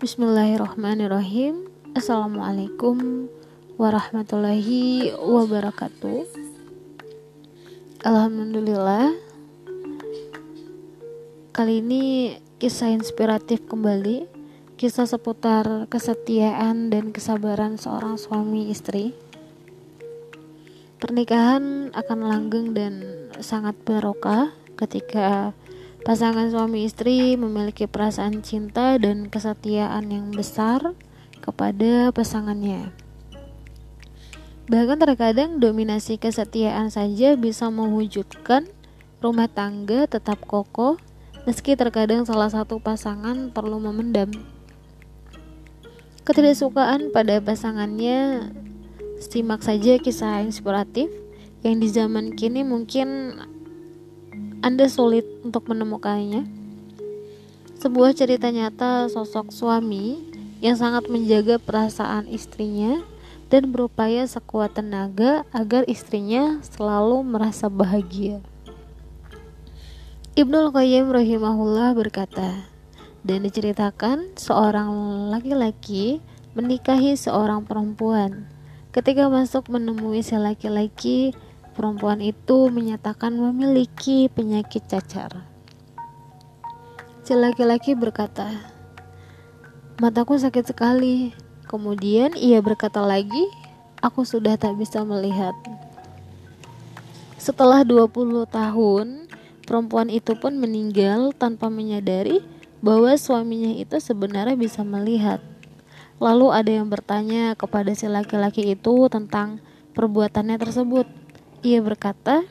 Bismillahirrahmanirrahim. Assalamualaikum warahmatullahi wabarakatuh. Alhamdulillah. Kali ini kisah inspiratif kembali. Kisah seputar kesetiaan dan kesabaran seorang suami istri. Pernikahan akan langgeng dan sangat barokah ketika Pasangan suami istri memiliki perasaan cinta dan kesetiaan yang besar kepada pasangannya. Bahkan terkadang dominasi kesetiaan saja bisa mewujudkan rumah tangga tetap kokoh meski terkadang salah satu pasangan perlu memendam. Ketidaksukaan pada pasangannya simak saja kisah inspiratif yang di zaman kini mungkin anda sulit untuk menemukannya. Sebuah cerita nyata sosok suami yang sangat menjaga perasaan istrinya dan berupaya sekuat tenaga agar istrinya selalu merasa bahagia. Ibnul Qayyim rahimahullah berkata, dan diceritakan seorang laki-laki menikahi seorang perempuan. Ketika masuk menemui si laki-laki, perempuan itu menyatakan memiliki penyakit cacar. Si laki-laki berkata, "Mataku sakit sekali." Kemudian ia berkata lagi, "Aku sudah tak bisa melihat." Setelah 20 tahun, perempuan itu pun meninggal tanpa menyadari bahwa suaminya itu sebenarnya bisa melihat. Lalu ada yang bertanya kepada si laki-laki itu tentang perbuatannya tersebut. Ia berkata,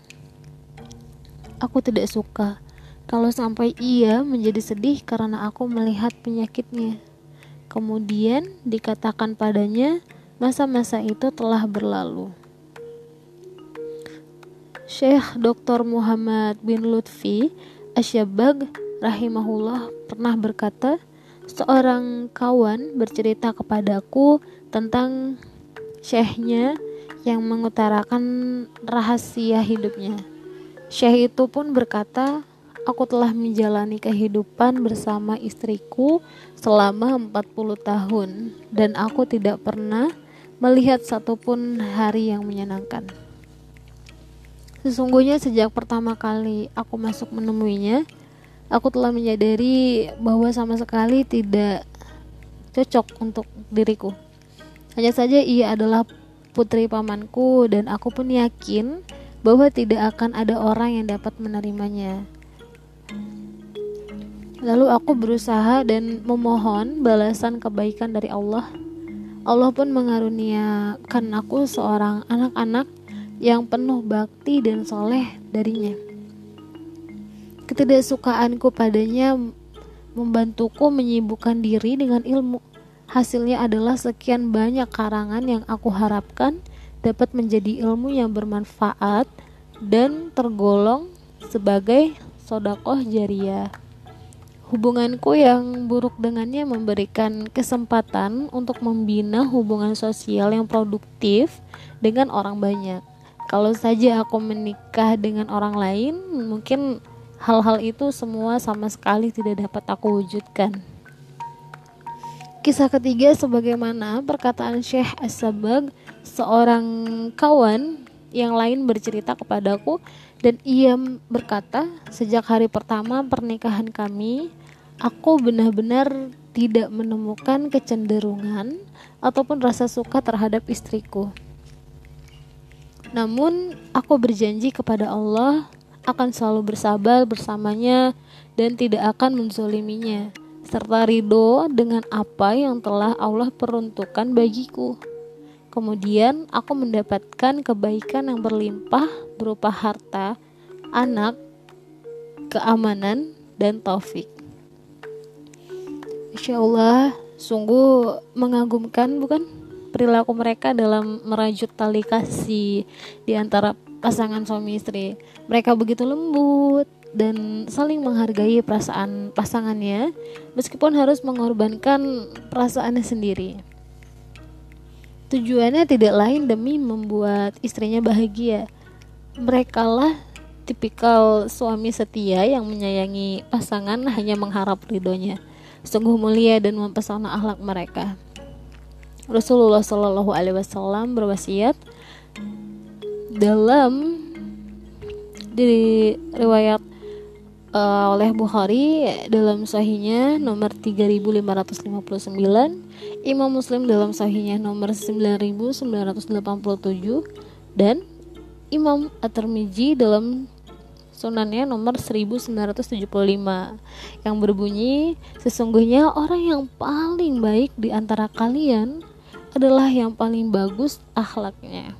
"Aku tidak suka kalau sampai ia menjadi sedih karena aku melihat penyakitnya." Kemudian dikatakan padanya, masa-masa itu telah berlalu. Syekh Dr. Muhammad bin Lutfi Asyabag rahimahullah pernah berkata, seorang kawan bercerita kepadaku tentang syekhnya yang mengutarakan rahasia hidupnya. Syekh itu pun berkata, Aku telah menjalani kehidupan bersama istriku selama 40 tahun dan aku tidak pernah melihat satupun hari yang menyenangkan. Sesungguhnya sejak pertama kali aku masuk menemuinya, aku telah menyadari bahwa sama sekali tidak cocok untuk diriku. Hanya saja ia adalah putri pamanku dan aku pun yakin bahwa tidak akan ada orang yang dapat menerimanya. Lalu aku berusaha dan memohon balasan kebaikan dari Allah. Allah pun mengaruniakan aku seorang anak-anak yang penuh bakti dan soleh darinya. Ketidaksukaanku padanya membantuku menyibukkan diri dengan ilmu. Hasilnya adalah sekian banyak karangan yang aku harapkan dapat menjadi ilmu yang bermanfaat dan tergolong sebagai sodakoh jariah. Hubunganku yang buruk dengannya memberikan kesempatan untuk membina hubungan sosial yang produktif dengan orang banyak. Kalau saja aku menikah dengan orang lain, mungkin hal-hal itu semua sama sekali tidak dapat aku wujudkan. Kisah ketiga sebagaimana perkataan Syekh As-Sabag, seorang kawan yang lain bercerita kepadaku dan ia berkata, sejak hari pertama pernikahan kami, aku benar-benar tidak menemukan kecenderungan ataupun rasa suka terhadap istriku. Namun, aku berjanji kepada Allah akan selalu bersabar bersamanya dan tidak akan menzoliminya serta ridho dengan apa yang telah Allah peruntukkan bagiku. Kemudian aku mendapatkan kebaikan yang berlimpah berupa harta, anak, keamanan, dan taufik. Insya Allah, sungguh mengagumkan bukan perilaku mereka dalam merajut tali kasih di antara pasangan suami istri. Mereka begitu lembut, dan saling menghargai perasaan pasangannya meskipun harus mengorbankan perasaannya sendiri. Tujuannya tidak lain demi membuat istrinya bahagia. Mereka lah tipikal suami setia yang menyayangi pasangan hanya mengharap ridhonya. sungguh mulia dan mempesona akhlak mereka. Rasulullah Shallallahu Alaihi Wasallam berwasiat dalam di riwayat uh, oleh Bukhari dalam sahihnya nomor 3559, Imam Muslim dalam sahihnya nomor 9987 dan Imam At-Tirmizi dalam sunannya nomor 1975 yang berbunyi sesungguhnya orang yang paling baik di antara kalian adalah yang paling bagus akhlaknya.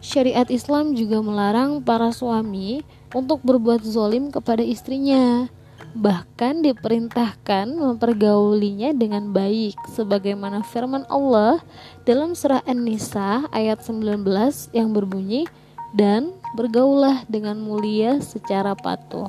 Syariat Islam juga melarang para suami untuk berbuat zolim kepada istrinya. Bahkan diperintahkan mempergaulinya dengan baik sebagaimana firman Allah dalam surah An-Nisa ayat 19 yang berbunyi dan bergaulah dengan mulia secara patuh.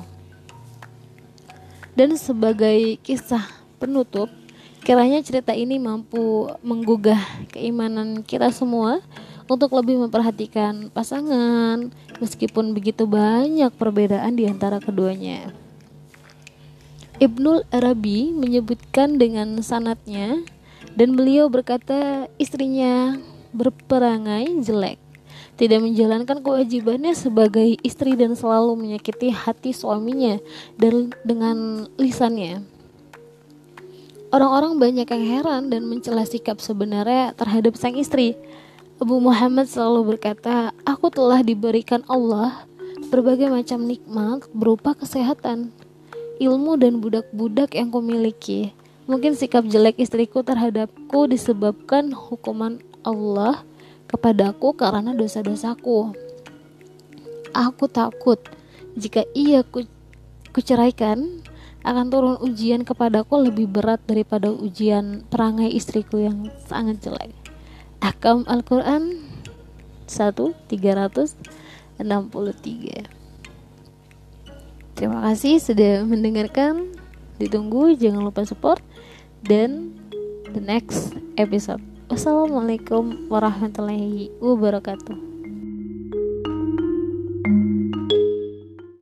Dan sebagai kisah penutup, kiranya cerita ini mampu menggugah keimanan kita semua untuk lebih memperhatikan pasangan meskipun begitu banyak perbedaan di antara keduanya. Ibnul Arabi menyebutkan dengan sanatnya dan beliau berkata istrinya berperangai jelek tidak menjalankan kewajibannya sebagai istri dan selalu menyakiti hati suaminya dan dengan lisannya. Orang-orang banyak yang heran dan mencela sikap sebenarnya terhadap sang istri. Abu Muhammad selalu berkata, "Aku telah diberikan Allah berbagai macam nikmat berupa kesehatan, ilmu dan budak-budak yang kumiliki. Mungkin sikap jelek istriku terhadapku disebabkan hukuman Allah kepadaku karena dosa-dosaku. Aku takut jika ia ku, kuceraikan akan turun ujian kepadaku lebih berat daripada ujian perangai istriku yang sangat jelek." Ahkam Al-Quran 1 363 Terima kasih sudah mendengarkan. Ditunggu jangan lupa support. Dan the next episode. Wassalamualaikum warahmatullahi wabarakatuh